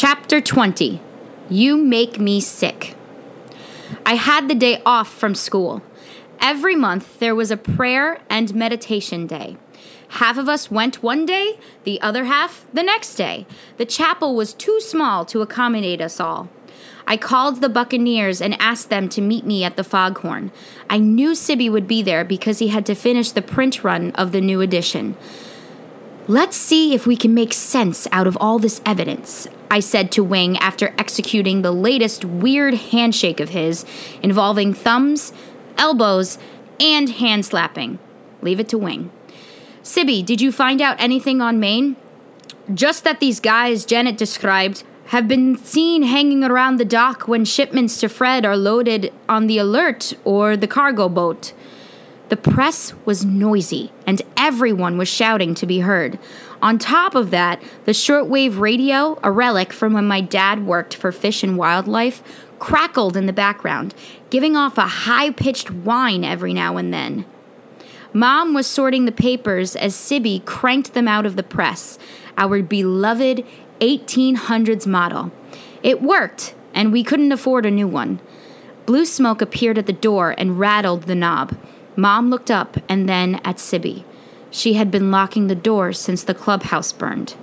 Chapter 20 You Make Me Sick. I had the day off from school. Every month there was a prayer and meditation day. Half of us went one day, the other half the next day. The chapel was too small to accommodate us all. I called the Buccaneers and asked them to meet me at the Foghorn. I knew Sibby would be there because he had to finish the print run of the new edition. Let's see if we can make sense out of all this evidence, I said to Wing after executing the latest weird handshake of his involving thumbs, elbows, and hand slapping. Leave it to Wing. Sibby, did you find out anything on Maine? Just that these guys Janet described have been seen hanging around the dock when shipments to Fred are loaded on the Alert or the cargo boat. The press was noisy, and everyone was shouting to be heard. On top of that, the shortwave radio, a relic from when my dad worked for Fish and Wildlife, crackled in the background, giving off a high pitched whine every now and then. Mom was sorting the papers as Sibby cranked them out of the press, our beloved 1800s model. It worked, and we couldn't afford a new one. Blue smoke appeared at the door and rattled the knob. Mom looked up and then at Sibby. She had been locking the door since the clubhouse burned.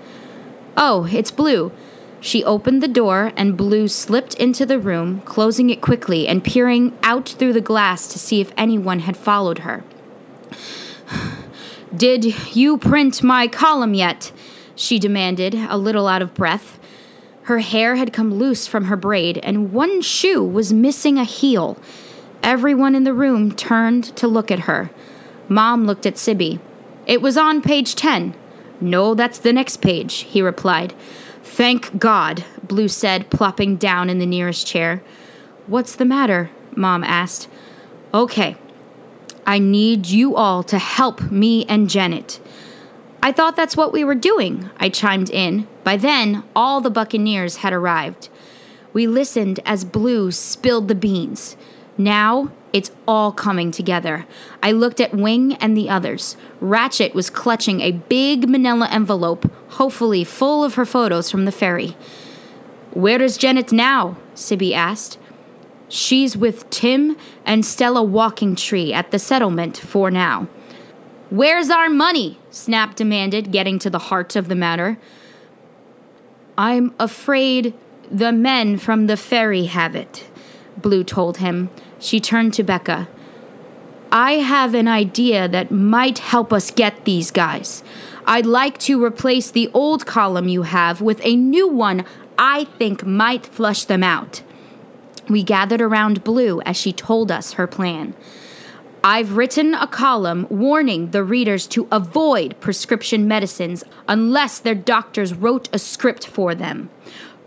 Oh, it's Blue. She opened the door, and Blue slipped into the room, closing it quickly and peering out through the glass to see if anyone had followed her. Did you print my column yet? she demanded, a little out of breath. Her hair had come loose from her braid, and one shoe was missing a heel. Everyone in the room turned to look at her. Mom looked at Sibby. It was on page 10. No, that's the next page, he replied. Thank God, Blue said, plopping down in the nearest chair. What's the matter? Mom asked. Okay, I need you all to help me and Janet. I thought that's what we were doing, I chimed in. By then, all the Buccaneers had arrived. We listened as Blue spilled the beans. Now, it's all coming together. I looked at Wing and the others. Ratchet was clutching a big manila envelope, hopefully full of her photos from the ferry. Where is Janet now? Sibby asked. She's with Tim and Stella Walking Tree at the settlement for now. Where's our money? Snap demanded, getting to the heart of the matter. I'm afraid the men from the ferry have it, Blue told him. She turned to Becca. I have an idea that might help us get these guys. I'd like to replace the old column you have with a new one I think might flush them out. We gathered around Blue as she told us her plan. I've written a column warning the readers to avoid prescription medicines unless their doctors wrote a script for them.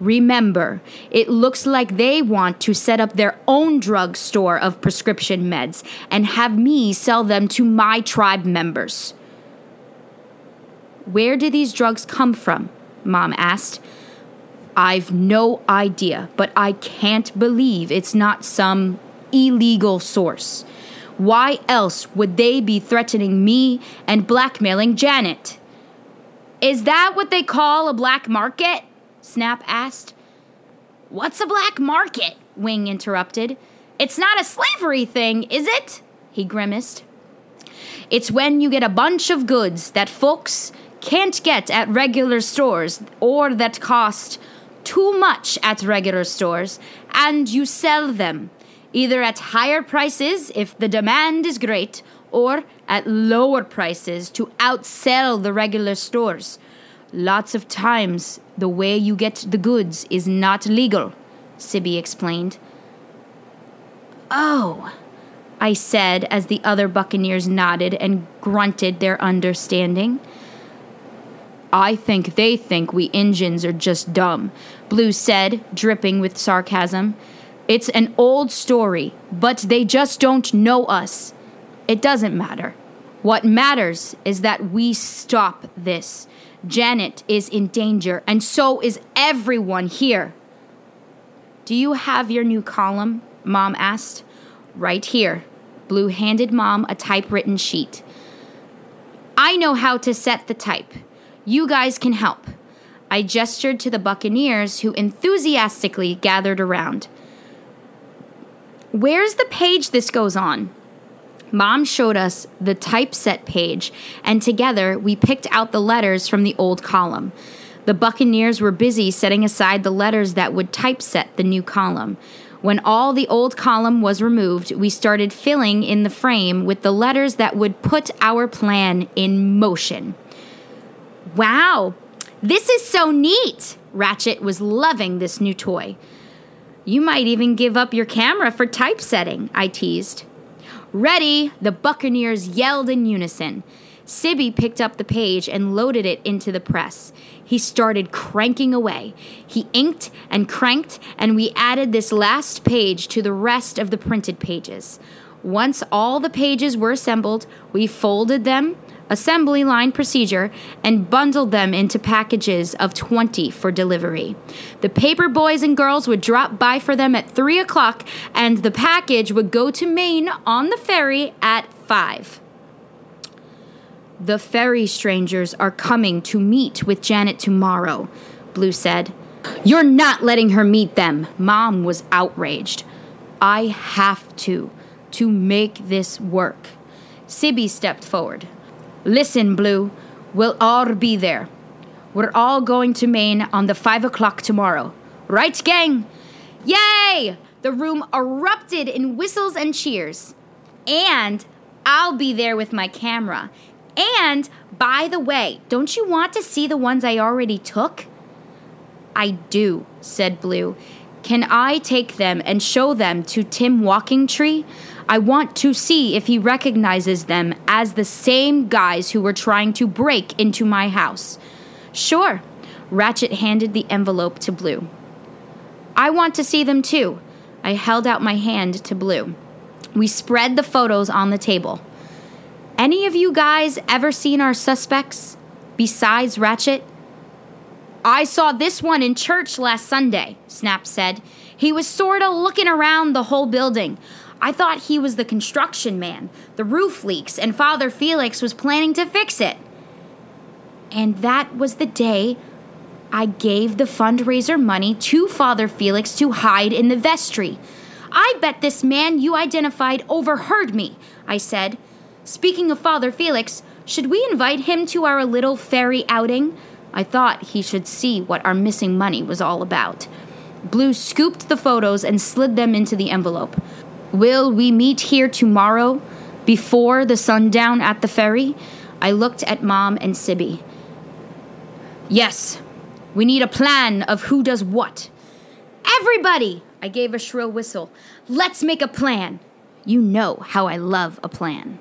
Remember, it looks like they want to set up their own drug store of prescription meds and have me sell them to my tribe members. Where do these drugs come from? Mom asked. I've no idea, but I can't believe it's not some illegal source. Why else would they be threatening me and blackmailing Janet? Is that what they call a black market? Snap asked. What's a black market? Wing interrupted. It's not a slavery thing, is it? He grimaced. It's when you get a bunch of goods that folks can't get at regular stores or that cost too much at regular stores and you sell them either at higher prices if the demand is great, or at lower prices to outsell the regular stores. Lots of times, the way you get the goods is not legal, Sibby explained. Oh, I said as the other buccaneers nodded and grunted their understanding. I think they think we Injuns are just dumb, Blue said, dripping with sarcasm. It's an old story, but they just don't know us. It doesn't matter. What matters is that we stop this. Janet is in danger, and so is everyone here. Do you have your new column? Mom asked. Right here. Blue handed Mom a typewritten sheet. I know how to set the type. You guys can help. I gestured to the Buccaneers who enthusiastically gathered around. Where's the page this goes on? Mom showed us the typeset page, and together we picked out the letters from the old column. The Buccaneers were busy setting aside the letters that would typeset the new column. When all the old column was removed, we started filling in the frame with the letters that would put our plan in motion. Wow, this is so neat! Ratchet was loving this new toy. You might even give up your camera for typesetting, I teased. Ready, the Buccaneers yelled in unison. Sibby picked up the page and loaded it into the press. He started cranking away. He inked and cranked, and we added this last page to the rest of the printed pages. Once all the pages were assembled, we folded them, assembly line procedure, and bundled them into packages of 20 for delivery. The paper boys and girls would drop by for them at 3 o'clock, and the package would go to Maine on the ferry at 5. The ferry strangers are coming to meet with Janet tomorrow, Blue said. You're not letting her meet them. Mom was outraged. I have to, to make this work. Sibby stepped forward. Listen, Blue, we'll all be there. We're all going to Maine on the five o'clock tomorrow. Right, gang? Yay! The room erupted in whistles and cheers. And I'll be there with my camera. And by the way, don't you want to see the ones I already took? I do, said Blue. Can I take them and show them to Tim Walking Tree? I want to see if he recognizes them as the same guys who were trying to break into my house. Sure. Ratchet handed the envelope to Blue. I want to see them too. I held out my hand to Blue. We spread the photos on the table. Any of you guys ever seen our suspects besides Ratchet? I saw this one in church last Sunday, Snap said. He was sort of looking around the whole building. I thought he was the construction man. The roof leaks, and Father Felix was planning to fix it. And that was the day I gave the fundraiser money to Father Felix to hide in the vestry. I bet this man you identified overheard me, I said. Speaking of Father Felix, should we invite him to our little ferry outing? I thought he should see what our missing money was all about. Blue scooped the photos and slid them into the envelope. Will we meet here tomorrow before the sundown at the ferry? I looked at Mom and Sibby. Yes, we need a plan of who does what. Everybody! I gave a shrill whistle. Let's make a plan. You know how I love a plan.